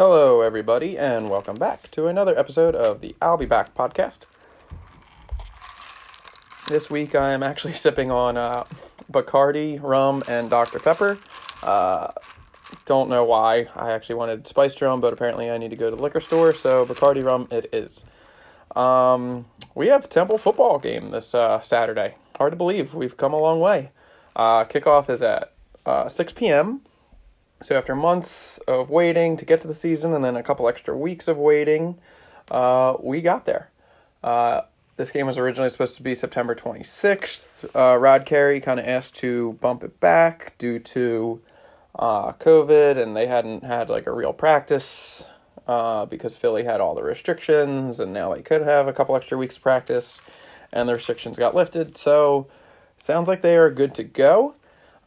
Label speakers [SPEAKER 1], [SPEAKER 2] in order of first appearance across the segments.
[SPEAKER 1] Hello, everybody, and welcome back to another episode of the I'll Be Back podcast. This week I am actually sipping on uh, Bacardi, rum, and Dr. Pepper. Uh, don't know why. I actually wanted spiced rum, but apparently I need to go to the liquor store, so Bacardi rum it is. Um, we have Temple football game this uh, Saturday. Hard to believe. We've come a long way. Uh, kickoff is at uh, 6 p.m. So after months of waiting to get to the season and then a couple extra weeks of waiting, uh, we got there. Uh, this game was originally supposed to be September 26th. Uh, Rod Carey kind of asked to bump it back due to uh, COVID, and they hadn't had like a real practice uh, because Philly had all the restrictions, and now they could have a couple extra weeks of practice, and the restrictions got lifted. So sounds like they are good to go.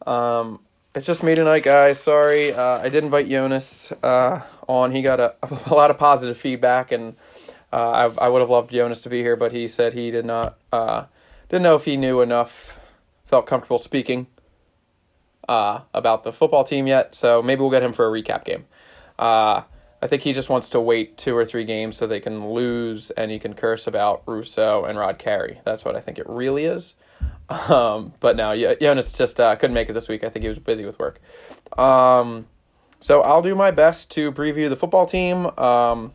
[SPEAKER 1] Um, it's just me tonight, guys. Sorry, uh, I did invite Jonas uh, on. He got a, a lot of positive feedback, and uh, I, I would have loved Jonas to be here, but he said he did not uh, didn't know if he knew enough, felt comfortable speaking uh, about the football team yet. So maybe we'll get him for a recap game. Uh, I think he just wants to wait two or three games so they can lose, and he can curse about Russo and Rod Carey. That's what I think it really is. Um, but no, Jonas just uh, couldn't make it this week. I think he was busy with work. Um, so I'll do my best to preview the football team. Um,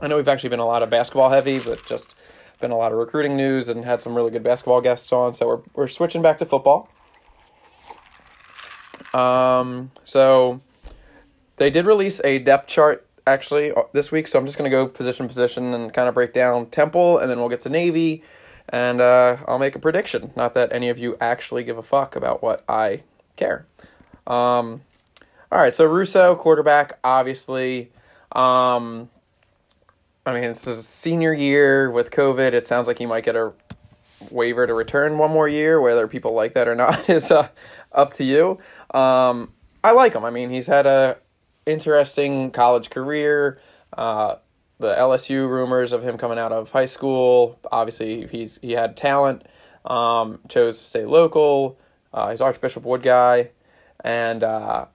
[SPEAKER 1] I know we've actually been a lot of basketball heavy, but just been a lot of recruiting news and had some really good basketball guests on. So we're we're switching back to football. Um, so they did release a depth chart actually uh, this week, so I'm just gonna go position position and kind of break down Temple, and then we'll get to Navy and uh, I'll make a prediction. Not that any of you actually give a fuck about what I care. Um, all right, so Russo, quarterback, obviously. Um, I mean, this is senior year with COVID. It sounds like he might get a waiver to return one more year. Whether people like that or not is uh, up to you. Um, I like him. I mean, he's had a interesting college career. Uh, the LSU rumors of him coming out of high school. Obviously, he's he had talent. Um, chose to stay local. Uh, he's Archbishop Wood guy, and uh,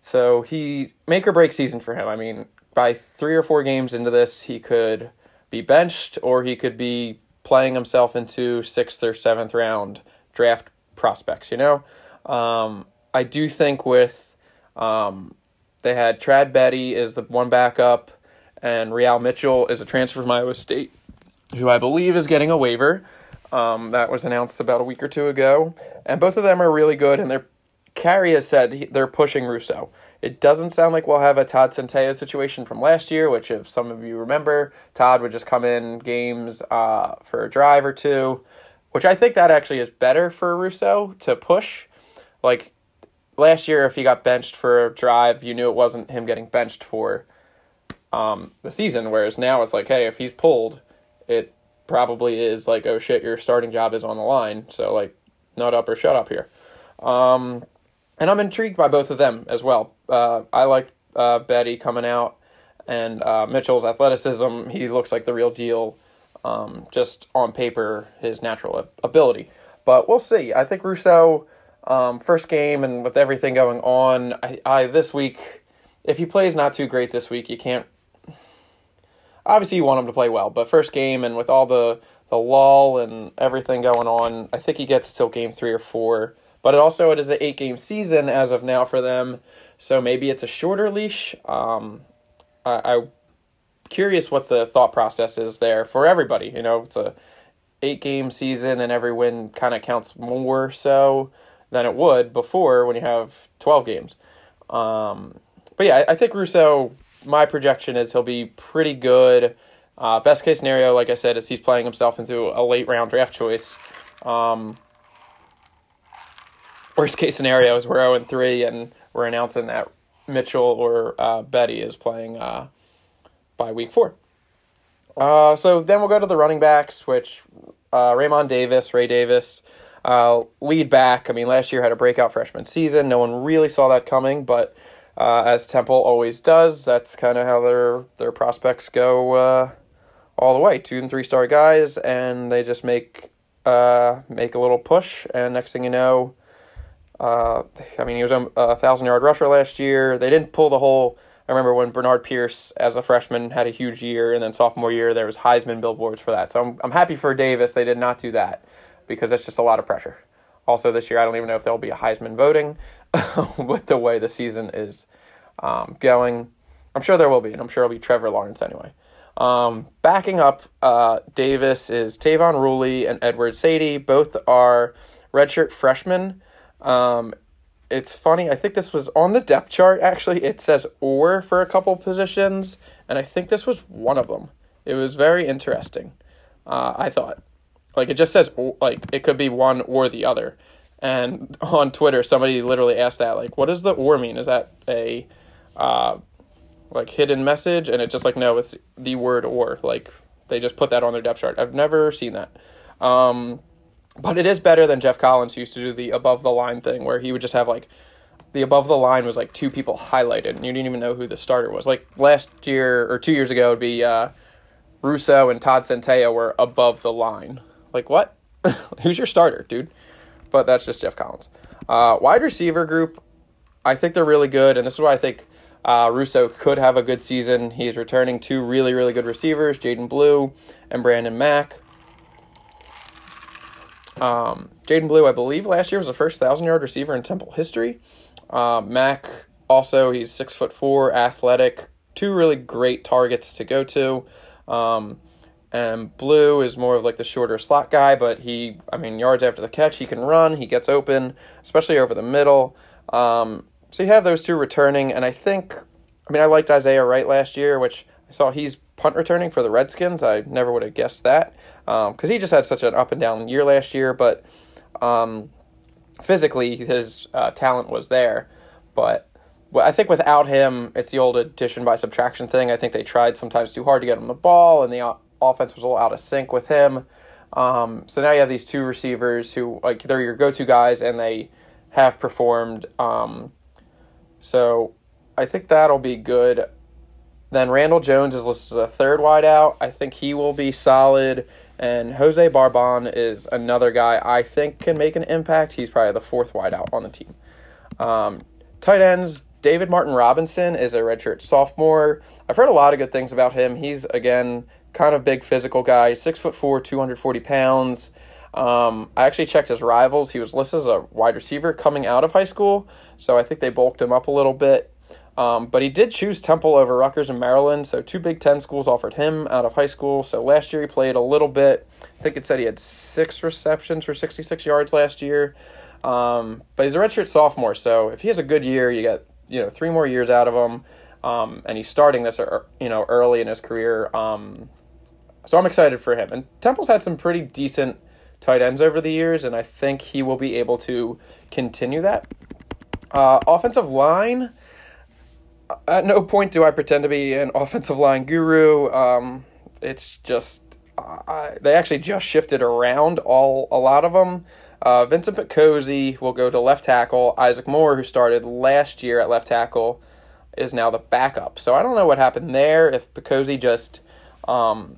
[SPEAKER 1] so he make or break season for him. I mean, by three or four games into this, he could be benched or he could be playing himself into sixth or seventh round draft prospects. You know, um, I do think with um, they had Trad Beatty is the one backup and Re-al Mitchell is a transfer from Iowa State, who I believe is getting a waiver. Um, that was announced about a week or two ago, and both of them are really good. And they're Carey has said they're pushing Russo. It doesn't sound like we'll have a Todd Centeio situation from last year, which, if some of you remember, Todd would just come in games uh, for a drive or two, which I think that actually is better for Russo to push. Like last year, if he got benched for a drive, you knew it wasn't him getting benched for um, the season. Whereas now it's like, hey, if he's pulled, it probably is like, oh shit, your starting job is on the line. So like, nut up or shut up here. Um, and I'm intrigued by both of them as well. Uh, I like uh, Beatty coming out and uh, Mitchell's athleticism. He looks like the real deal. Um, just on paper, his natural ability. But we'll see. I think Russo, um, first game and with everything going on, I, I this week, if he plays not too great this week, you can't obviously you want him to play well, but first game and with all the the lull and everything going on, I think he gets till game three or four. But it also it is an eight game season as of now for them, so maybe it's a shorter leash. Um, I, I curious what the thought process is there for everybody. You know, it's a eight game season and every win kind of counts more so than it would before when you have twelve games. Um, but yeah, I, I think Russo my projection is he'll be pretty good. Uh, best case scenario, like I said, is he's playing himself into a late round draft choice. Um, worst case scenario is we're 0 and 3 and we're announcing that Mitchell or uh, Beatty is playing uh, by week four. Uh, so then we'll go to the running backs, which uh, Raymond Davis, Ray Davis, uh, lead back. I mean, last year had a breakout freshman season. No one really saw that coming, but uh, as Temple always does. That's kind of how their their prospects go uh, all the way. Two and three star guys, and they just make uh, make a little push, and next thing you know, uh, I mean, he was a, a thousand yard rusher last year. They didn't pull the whole. I remember when Bernard Pierce, as a freshman, had a huge year, and then sophomore year there was Heisman billboards for that. So I'm I'm happy for Davis. They did not do that because that's just a lot of pressure. Also, this year I don't even know if there'll be a Heisman voting with the way the season is um, going. I'm sure there will be, and I'm sure it'll be Trevor Lawrence anyway. Um, backing up, uh, Davis is Tayvon Ruley and Edward Saydee. Both are redshirt freshmen. Um, it's funny. I think this was on the depth chart. Actually, it says or for a couple positions, and I think this was one of them. It was very interesting. Uh, I thought, like, it just says like it could be one or the other. And on Twitter, somebody literally asked that, like, what does the or mean? Is that a uh, like hidden message? And it's just like, no, it's the word or. Like, they just put that on their depth chart. I've never seen that. Um, but it is better than Geoff Collins, who used to do the above the line thing, where he would just have like the above the line was like two people highlighted, and you didn't even know who the starter was. Like last year or two years ago, it'd be uh, Russo and Todd Centeio were above the line. Like what? Who's your starter, dude? But that's just Geoff Collins. Uh, wide receiver group, I think they're really good, and this is why I think uh, Russo could have a good season. He is returning two really, really good receivers, Jadan Blue and Branden Mack. Um, Jadan Blue, I believe, last year was the first thousand yard receiver in Temple history. Uh, Mack also, he's six foot four, athletic, two really great targets to go to. Um, and Blue is more of like the shorter slot guy, but he, I mean, yards after the catch, he can run, he gets open, especially over the middle. Um, so you have those two returning, and I think, I mean, I liked Isaiah Wright last year, which I saw he's punt returning for the Redskins. I never would have guessed that because um, he just had such an up and down year last year. But um, physically, his uh, talent was there. But well, I think without him, it's the old addition by subtraction thing. I think they tried sometimes too hard to get him the ball, and the offense was a little out of sync with him. Um, so now you have these two receivers who like they're your go-to guys, and they have performed. Um, so I think that'll be good. Then Randle Jones is listed as a third wideout. I think he will be solid. And Jose Barbon is another guy I think can make an impact. He's probably the fourth wideout on the team. Um, tight ends, David Martin Robinson is a redshirt sophomore. I've heard a lot of good things about him. He's, again, kind of big physical guy, six foot four, 240 pounds. Um, I actually checked his rivals. He was listed as a wide receiver coming out of high school, so I think they bulked him up a little bit. Um, but he did choose Temple over Rutgers and Maryland, so two Big Ten schools offered him out of high school. So last year he played a little bit. I think it said he had six receptions for 66 yards last year. Um, but he's a redshirt sophomore, so if he has a good year, you get you know three more years out of him, um, and he's starting this you know early in his career. Um, so I'm excited for him. And Temple's had some pretty decent tight ends over the years, and I think he will be able to continue that. Uh, offensive line at no point do I pretend to be an offensive line guru. Um, it's just they actually just shifted around all a lot of them. Uh, Vincent Picozzi will go to left tackle. Isaac Moore, who started last year at left tackle, is now the backup. So I don't know what happened there. If Picozzi just um,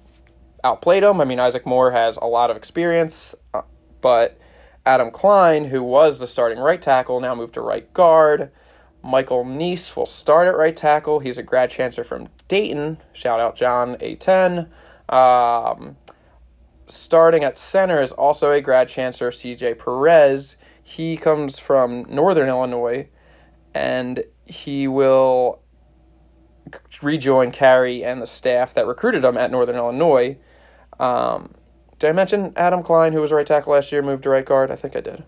[SPEAKER 1] outplayed him. I mean, Isaac Moore has a lot of experience, uh, but Adam Klein, who was the starting right tackle, now moved to right guard. Michael Niese will start at right tackle. He's a grad transfer from Dayton. Shout out John A10. Um, starting at center is also a grad transfer, CJ Perez. He comes from Northern Illinois, and he will rejoin Carey and the staff that recruited him at Northern Illinois. Um, did I mention Adam Klein, who was right tackle last year, moved to right guard? I think I did.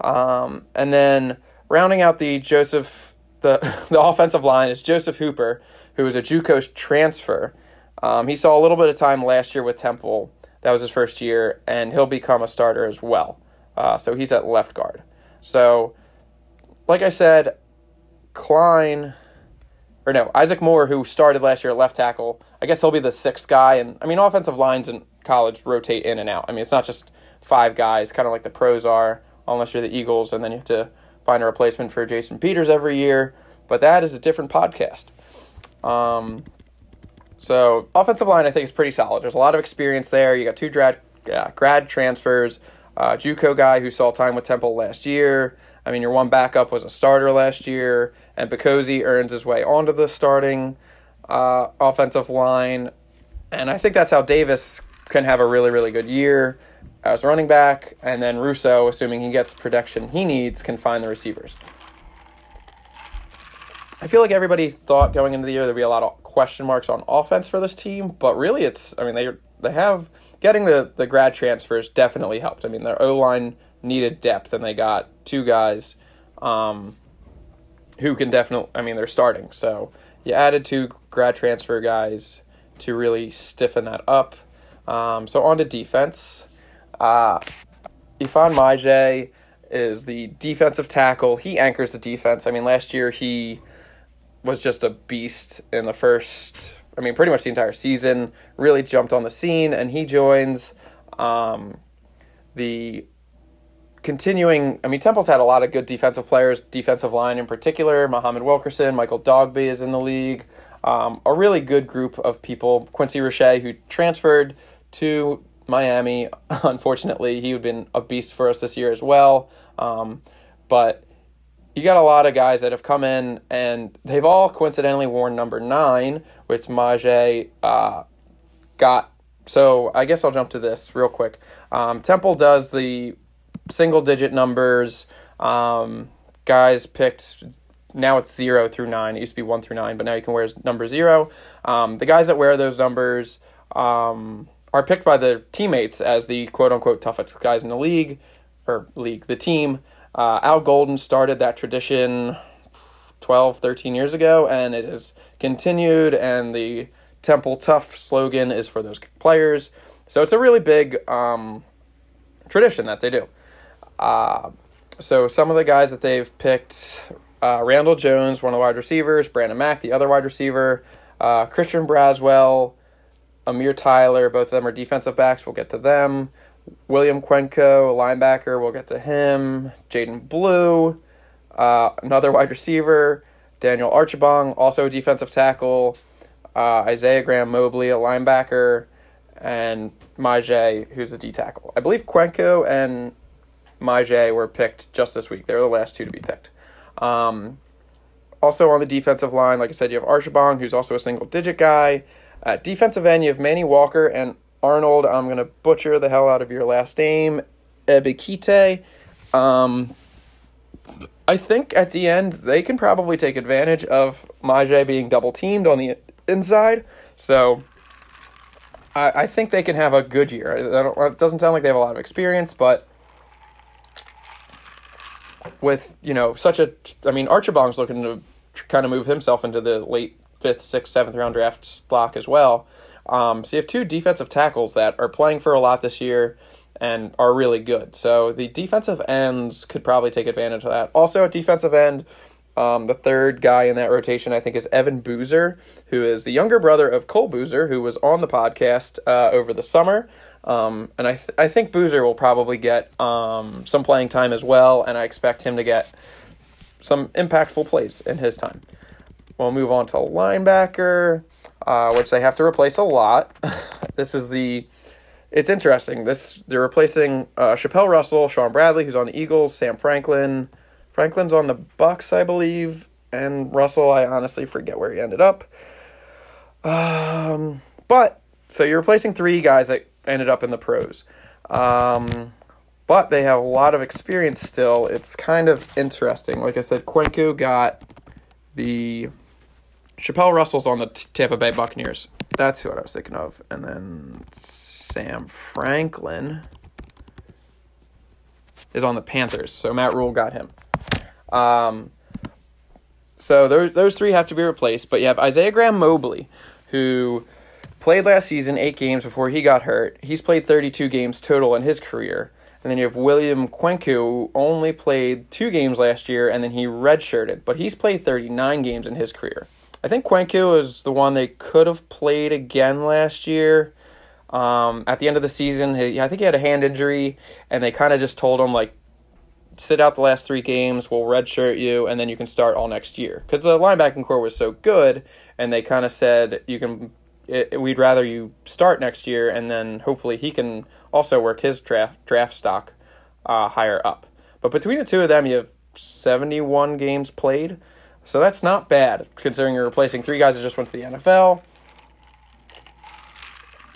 [SPEAKER 1] Um, and then rounding out the Joseph the the offensive line is Joseph Hooper, who is a JUCO transfer. Um, he saw a little bit of time last year with Temple. That was his first year, and he'll become a starter as well. Uh, so he's at left guard. So, like I said, Klein, or no, Isaac Moore, who started last year at left tackle, I guess he'll be the sixth guy. And I mean, offensive lines in college rotate in and out. I mean, it's not just five guys, kind of like the pros are, unless you're the Eagles, and then you have to find a replacement for Jason Peters every year, but that is a different podcast. Um, so offensive line, I think, is pretty solid. There's a lot of experience there. You got two grad, grad transfers, uh, JUCO guy who saw time with Temple last year, I mean, your one backup was a starter last year, and Picozzi earns his way onto the starting uh, offensive line. And I think that's how Davis can have a really, really good year as running back, and then Russo, assuming he gets the protection he needs, can find the receivers. I feel like everybody thought going into the year there'd be a lot of question marks on offense for this team, but really it's I mean they they have getting the the grad transfers definitely helped. I mean their O line needed depth and they got two guys um, who can definitely I mean they're starting. So you added two grad transfer guys to really stiffen that up. Um, so on to defense. Uh, Ifeanyi Maijeh is the defensive tackle. He anchors the defense. I mean, last year he was just a beast in the first, I mean, pretty much the entire season. Really jumped on the scene, and he joins um, the continuing. I mean, Temple's had a lot of good defensive players, defensive line in particular. Muhammad Wilkerson, Michael Dogbe is in the league. Um, a really good group of people. Quincy Roche, who transferred to Miami. Unfortunately, he would have been a beast for us this year as well. Um, but you got a lot of guys that have come in and they've all coincidentally worn number nine, which Maijeh uh, got. So I guess I'll jump to this real quick. Um, Temple does the single digit numbers. Um, guys picked now it's zero through nine. It used to be one through nine, but now you can wear number zero. Um, the guys that wear those numbers um, are picked by the teammates as the quote unquote toughest guys in the league or league, the team. Uh, Al Golden started that tradition 12, 13 years ago, and it has continued. And the Temple Tough slogan is for those players. So it's a really big um, tradition that they do. Uh, so some of the guys that they've picked uh, Randle Jones, one of the wide receivers, Branden Mack, the other wide receiver, uh, Christian Braswell, Amir Tyler, both of them are defensive backs. We'll get to them. William Kwenkeu, a linebacker. We'll get to him. Jadan Blue, uh, another wide receiver. Daniel Archibong, also a defensive tackle. Uh, Isaiah Graham Mobley, a linebacker. And Maijeh, who's a D tackle. I believe Cuenco and Maijeh were picked just this week. They were the last two to be picked. Um, also on the defensive line, like I said, you have Archibong, who's also a single digit guy. At defensive end, you have Manny Walker and Arnold. I'm going to butcher the hell out of your last name, Ebiketie. Um, I think at the end, they can probably take advantage of Maijeh being double teamed on the inside. So I, I think they can have a good year. it doesn't sound like they have a lot of experience, but with, you know, such a. I mean, Archibong's looking to kind of move himself into the late fifth, sixth, seventh round draft block as well. Um, so you have two defensive tackles that are playing for a lot this year and are really good. So the defensive ends could probably take advantage of that. Also, at defensive end, um, the third guy in that rotation, I think, is Evan Boozer, who is the younger brother of Cole Boozer, who was on the podcast uh, over the summer. Um, and I, th- I think Boozer will probably get um, some playing time as well, and I expect him to get some impactful plays in his time. We'll move on to linebacker, uh, which they have to replace a lot. this is the. It's interesting. This they're replacing uh, Chapelle Russell, Shaun Bradley, who's on the Eagles, Sam Franklin. Franklin's on the Bucks, I believe, and Russell. I honestly forget where he ended up. Um, but so you're replacing three guys that ended up in the pros. Um, but they have a lot of experience still. It's kind of interesting. Like I said, Kwenkeu got the Chapelle Russell's on the Tampa Bay Buccaneers. That's who I was thinking of. And then Sam Franklin is on the Panthers. So Matt Rhule got him. Um, so those those three have to be replaced. But you have Isaiah Graham Mobley, who played last season eight games before he got hurt. He's played 32 games total in his career. And then you have William Kwenkeu, who only played two games last year, and then he redshirted. But he's played 39 games in his career. I think Cuenco is the one they could have played again last year. Um, at the end of the season, he, I think he had a hand injury, and they kind of just told him like, sit out the last three games, we'll redshirt you, and then you can start all next year. Because the linebacking core was so good, and they kind of said you can. It, we'd rather you start next year, and then hopefully he can also work his draft draft stock uh, higher up. But between the two of them, you have 71 games played. So that's not bad considering you're replacing three guys that just went to the NFL.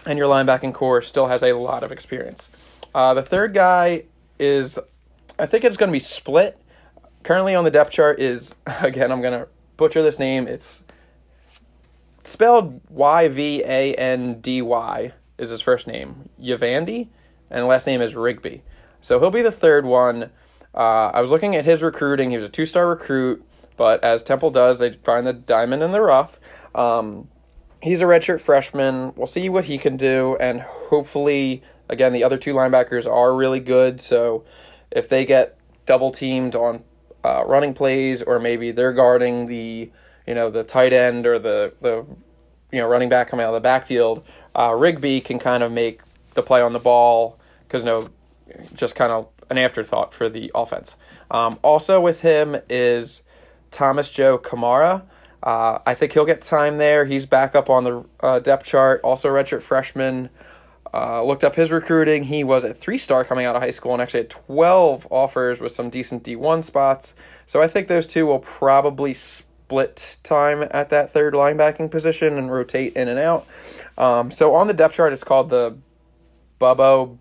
[SPEAKER 1] And your linebacking core still has a lot of experience. Uh, the third guy is, I think it's going to be split. Currently on the depth chart is, again, I'm going to butcher this name. It's spelled Y V A N D Y is his first name. Yvandy, and last name is Rigby. So he'll be the third one. Uh, I was looking at his recruiting. He was a two star recruit, but as Temple does, they find the diamond in the rough. Um, he's a redshirt freshman. We'll see what he can do, and hopefully, again, the other two linebackers are really good. So if they get double teamed on uh, running plays, or maybe they're guarding the you know the tight end or the the you know running back coming out of the backfield, uh, Rigby can kind of make the play on the ball because no, just kind of an afterthought for the offense. Um, also with him is Thomas Joe Kamara. Uh, I think he'll get time there. He's back up on the uh, depth chart. Also, redshirt freshman. Uh, looked up his recruiting. He was a three star coming out of high school and actually had 12 offers with some decent D1 spots. So I think those two will probably split time at that third linebacking position and rotate in and out. Um, so on the depth chart, it's called the Bubbo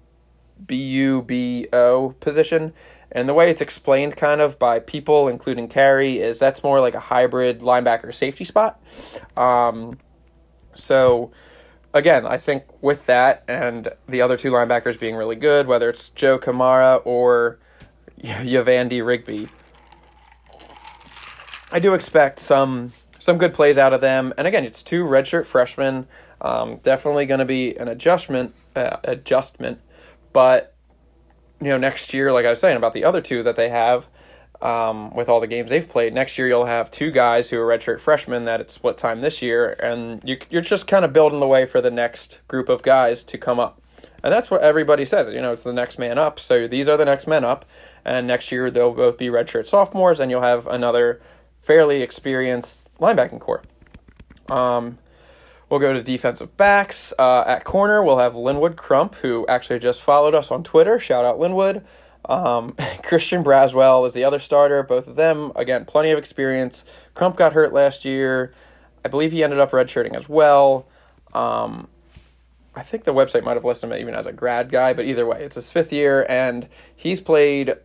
[SPEAKER 1] B U B O position. And the way it's explained kind of by people, including Carey, is that's more like a hybrid linebacker safety spot. Um, so, again, I think with that and the other two linebackers being really good, whether it's Joe Kamara or Yvandy Rigby, I do expect some some good plays out of them. And again, it's two redshirt freshmen. Um, definitely going to be an adjustment uh, adjustment, but you know next year, like I was saying about the other two that they have. Um, with all the games they've played, next year you'll have two guys who are redshirt freshmen that it's split time this year, and you, you're just kind of building the way for the next group of guys to come up. And that's what everybody says. You know, it's the next man up. So these are the next men up, and next year they'll both be redshirt sophomores, and you'll have another fairly experienced linebacking core. Um, we'll go to defensive backs. Uh, at corner, we'll have Linwood Crump, who actually just followed us on Twitter. Shout out Linwood. Um, Christian Braswell is the other starter. Both of them, again, plenty of experience. Crump got hurt last year. I believe he ended up redshirting as well. Um, I think the website might have listed him even as a grad guy, but either way, it's his fifth year, and he's played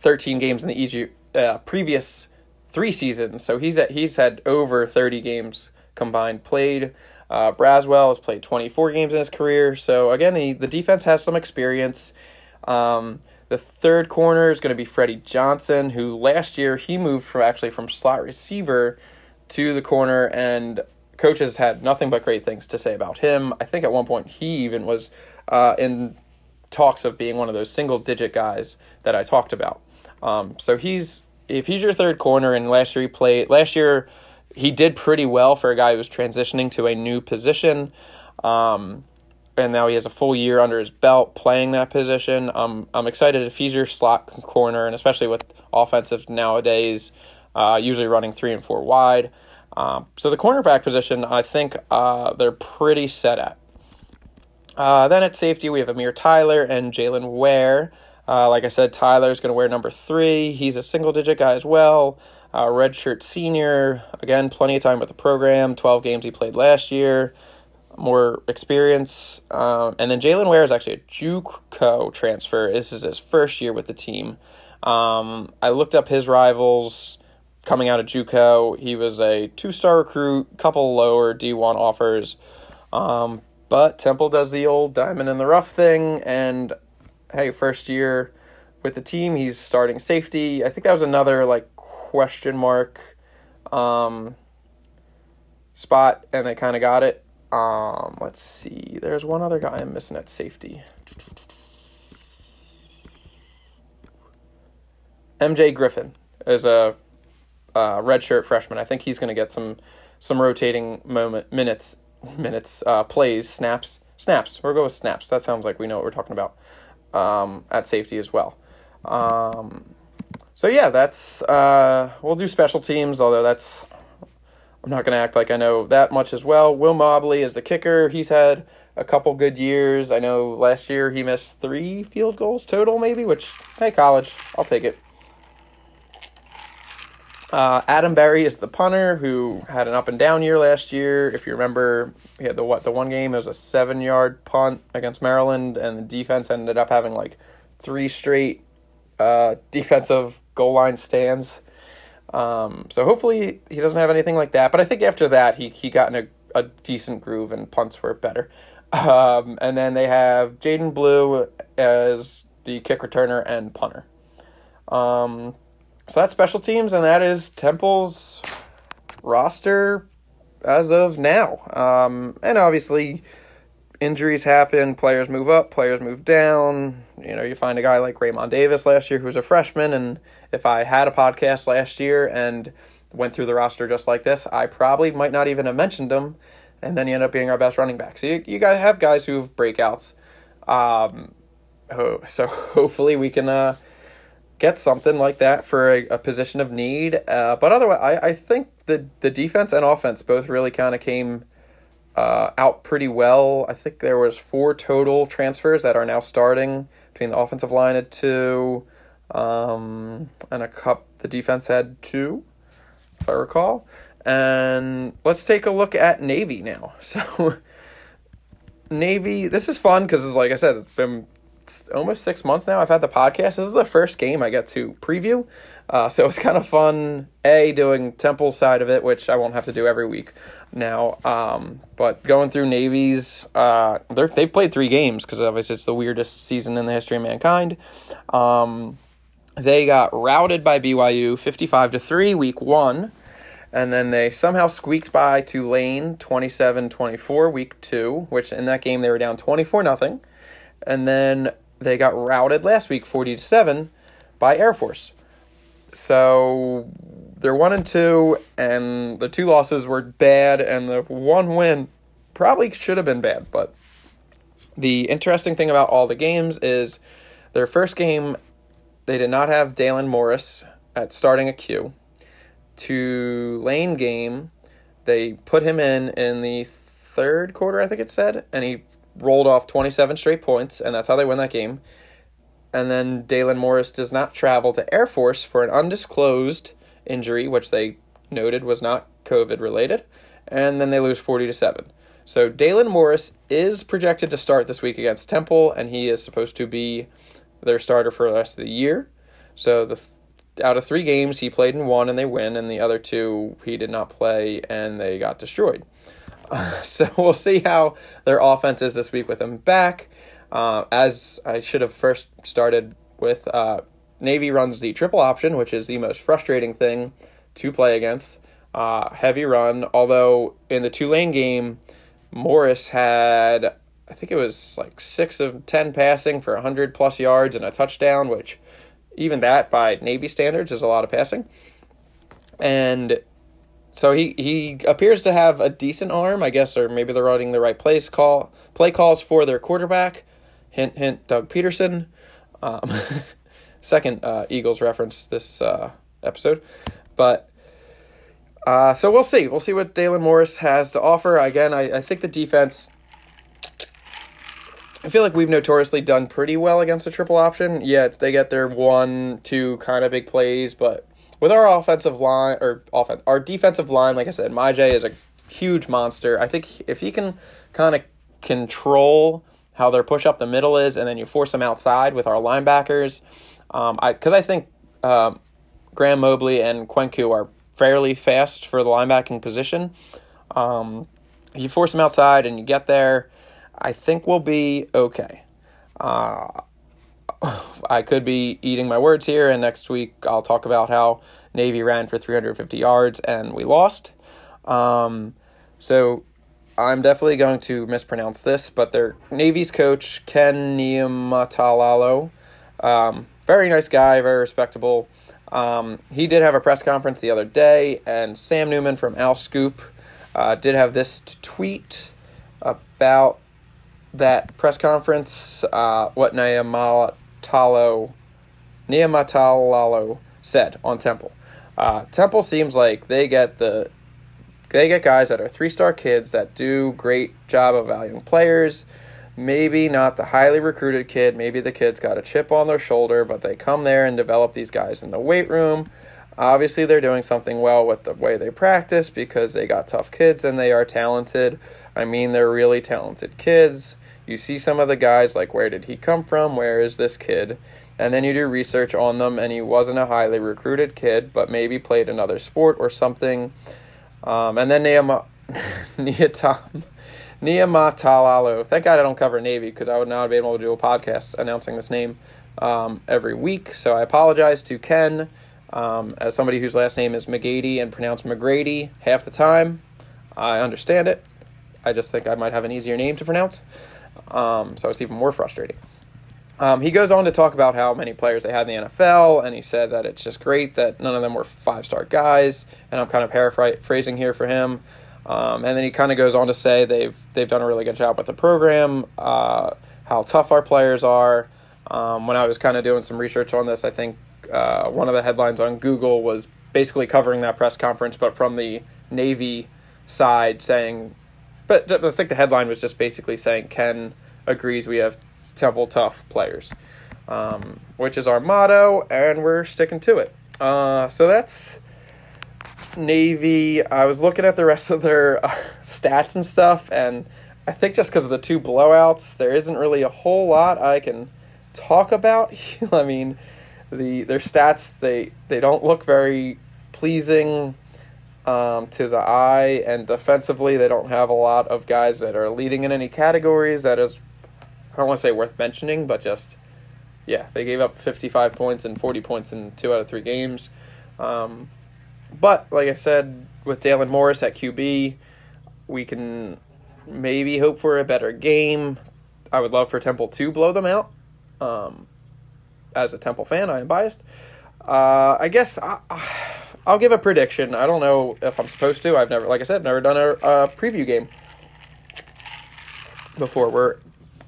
[SPEAKER 1] 13 games in the uh, previous three seasons. So he's at, he's had over 30 games combined played. Uh, Braswell has played 24 games in his career. So again, the, the defense has some experience. Um, the third corner is going to be Freddie Johnson, who last year he moved from actually from slot receiver to the corner, and coaches had nothing but great things to say about him. I think at one point he even was uh, in talks of being one of those single digit guys that I talked about. Um, so he's if he's your third corner and last year he played last year he did pretty well for a guy who was transitioning to a new position. Um, and now he has a full year under his belt playing that position. Um, I'm excited if he's your slot corner, and especially with offensive nowadays, uh, usually running three and four wide. Um, so the cornerback position, I think uh, they're pretty set at. Uh, then at safety, we have Amir Tyler and Jalen Ware. Uh, like I said, Tyler's going to wear number three. He's a single digit guy as well. Uh, redshirt senior. Again, plenty of time with the program. 12 games he played last year. More experience. Um, and then Jalen Ware is actually a Juco transfer. This is his first year with the team. Um, I looked up his rivals coming out of JUCO. He was a two-star recruit, couple lower D1 offers. Um, but Temple does the old diamond in the rough thing, and hey, first year with the team, he's starting safety. I think that was another like question mark um, spot, and they kind of got it. Um, let's see. There's one other guy I'm missing at safety. MJ Griffin is a uh, redshirt freshman. I think he's going to get some some rotating moment minutes minutes uh, plays snaps snaps. We'll go with snaps. That sounds like we know what we're talking about um, at safety as well. Um, so yeah, that's uh, we'll do special teams. Although that's I'm not going to act like I know that much as well. Will Mobley is the kicker. He's had a couple good years. I know last year he missed three field goals total, maybe. Which hey, college, I'll take it. Uh, Adam Barry is the punter who had an up and down year last year. If you remember, he had the what the one game it was a seven yard punt against Maryland, and the defense ended up having like three straight uh, defensive goal line stands. Um, so hopefully he doesn't have anything like that. But I think after that he he got in a, a decent groove and punts were better. Um, and then they have Jadan Blue as the kick returner and punter. Um, so that's special teams, and that is Temple's roster as of now. Um, and obviously, injuries happen, players move up, players move down. You know, you find a guy like Raymond Davis last year who was a freshman, and if I had a podcast last year and went through the roster just like this, I probably might not even have mentioned him, and then he ended up being our best running back. So you, you guys have guys who have breakouts. Um, so hopefully we can uh, get something like that for a, a position of need. Uh, but otherwise, I, I think the the defense and offense both really kind of came uh, out pretty well. I think there was four total transfers that are now starting between the offensive line at two, um, and a cup. The defense had two, if I recall. And let's take a look at Navy now. So. Navy, this is fun because, like I said, it's been almost six months now. I've had the podcast. This is the first game I get to preview. Uh, so it's kind of fun, A, doing Temple's side of it, which I won't have to do every week now. Um, but going through Navy's, uh, they're, they've played three games because obviously it's the weirdest season in the history of mankind. Um, they got routed by BYU 55 to 3 week one. And then they somehow squeaked by Tulane 27 24 week two, which in that game they were down 24 nothing and then they got routed last week 40 to 7 by Air Force. So they're 1 and 2 and the two losses were bad and the one win probably should have been bad, but the interesting thing about all the games is their first game they did not have Dalen Morris at starting a Q. Tulane game, they put him in in the third quarter, I think it said, and he rolled off 27 straight points, and that's how they win that game. And then Dalen Morris does not travel to Air Force for an undisclosed injury, which they noted was not COVID related, and then they lose 40 to 7. So Dalen Morris is projected to start this week against Temple, and he is supposed to be their starter for the rest of the year. So the out of three games, he played in one and they win, and the other two he did not play and they got destroyed. so we'll see how their offense is this week with him back. Uh, as I should have first started with, uh, Navy runs the triple option, which is the most frustrating thing to play against. Uh, heavy run, although in the Tulane game, Morris had, I think it was like six of 10 passing for 100 plus yards and a touchdown, which even that by Navy standards is a lot of passing. And so he, he appears to have a decent arm, I guess, or maybe they're running the right place call play calls for their quarterback. Hint, hint, Doug Pederson. Um, second uh, Eagles reference this uh, episode, but uh, so we'll see. We'll see what Dalen Morris has to offer. Again, I, I think the defense. I feel like we've notoriously done pretty well against a triple option. Yet they get their one, two kind of big plays, but with our offensive line or offense, our defensive line, like I said, Maijeh is a huge monster. I think if he can kind of control how their push up the middle is, and then you force them outside with our linebackers, um, I because I think um, Graham Mobley and Kwenkeu are fairly fast for the linebacking position. Um, you force them outside and you get there, I think we'll be okay. Uh, I could be eating my words here, and next week I'll talk about how Navy ran for 350 yards and we lost. Um, so I'm definitely going to mispronounce this, but their Navy's coach, Ken Niumatalolo, um, very nice guy, very respectable. Um, he did have a press conference the other day, and Sam Newman from OwlScoop uh, did have this tweet about that press conference. Uh, what Niumatalolo Talo, Niamatalalo said on Temple. Uh, Temple seems like they get the they get guys that are three star kids that do great job of valuing players. Maybe not the highly recruited kid. Maybe the kid's got a chip on their shoulder, but they come there and develop these guys in the weight room. Obviously, they're doing something well with the way they practice because they got tough kids and they are talented. I mean, they're really talented kids. You see some of the guys, like, where did he come from? Where is this kid? And then you do research on them, and he wasn't a highly recruited kid, but maybe played another sport or something. Um, and then Nehemiah. Niatam. Niamatalalo. Thank God I don't cover Navy because I would not be able to do a podcast announcing this name um, every week. So I apologize to Ken, um, as somebody whose last name is McGady and pronounced McGrady half the time. I understand it. I just think I might have an easier name to pronounce. Um, so it's even more frustrating. Um, he goes on to talk about how many players they had in the NFL, and he said that it's just great that none of them were five star guys. And I'm kind of paraphrasing here for him. Um, and then he kind of goes on to say they've they've done a really good job with the program, uh, how tough our players are. Um, when I was kind of doing some research on this, I think uh, one of the headlines on Google was basically covering that press conference, but from the Navy side saying, but I think the headline was just basically saying Ken agrees we have Temple tough players, um, which is our motto, and we're sticking to it. Uh, so that's Navy, I was looking at the rest of their uh, stats and stuff, and I think just because of the two blowouts, there isn't really a whole lot I can talk about. I mean, the their stats they they don't look very pleasing um, to the eye, and defensively they don't have a lot of guys that are leading in any categories. That is, I don't want to say worth mentioning, but just yeah, they gave up fifty five points and forty points in two out of three games. Um, but like I said, with Dalen Morris at QB, we can maybe hope for a better game. I would love for Temple to blow them out. Um, as a Temple fan, I am biased. Uh, I guess I, will give a prediction. I don't know if I'm supposed to. I've never, like I said, never done a, a preview game before. We're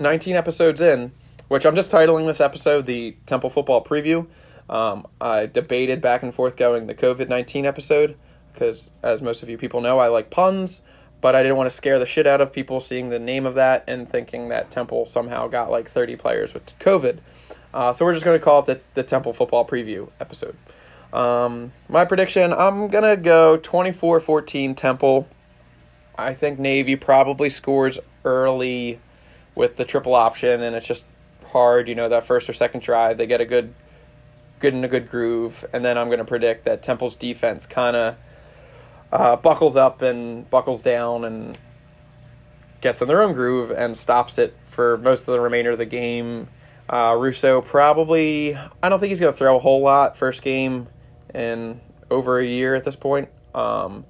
[SPEAKER 1] 19 episodes in, which I'm just titling this episode the Temple Football Preview. Um, I debated back and forth going the COVID 19 episode because, as most of you people know, I like puns, but I didn't want to scare the shit out of people seeing the name of that and thinking that Temple somehow got like 30 players with COVID. Uh, so we're just going to call it the, the Temple football preview episode. Um, my prediction I'm going to go 24 14 Temple. I think Navy probably scores early with the triple option, and it's just hard, you know, that first or second drive. They get a good good in a good groove, and then I'm going to predict that Temple's defense kind of uh, buckles up and buckles down and gets in their own groove and stops it for most of the remainder of the game. Uh, Russo probably, I don't think he's going to throw a whole lot first game in over a year at this point. Um,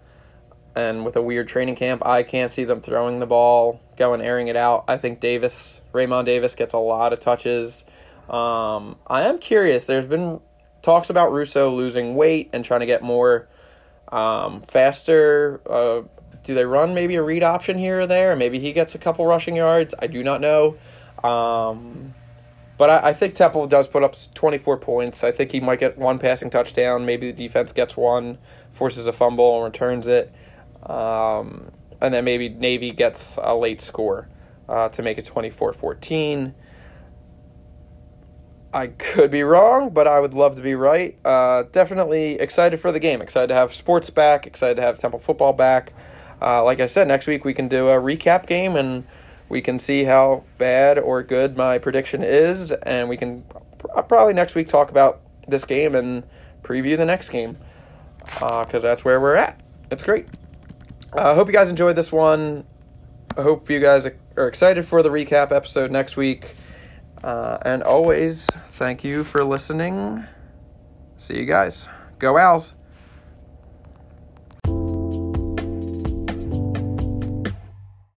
[SPEAKER 1] and with a weird training camp, I can't see them throwing the ball, going airing it out. I think Davis, Raymond Davis, gets a lot of touches. Um, I am curious. There's been talks about Russo losing weight and trying to get more um, faster. Uh, do they run maybe a read option here or there? Maybe he gets a couple rushing yards. I do not know. Um, but I, I, think Temple does put up 24 points. I think he might get one passing touchdown. Maybe the defense gets one, forces a fumble, and returns it. Um, and then maybe Navy gets a late score uh, to make it 24 14. I could be wrong, but I would love to be right. Uh, definitely excited for the game. Excited to have sports back. Excited to have Temple football back. Uh, like I said, next week we can do a recap game and we can see how bad or good my prediction is, and we can probably next week talk about this game and preview the next game because uh, that's where we're at. It's great. I uh, hope you guys enjoyed this one. I hope you guys are excited for the recap episode next week. Uh, and always, thank you for listening. See you guys. Go Owls.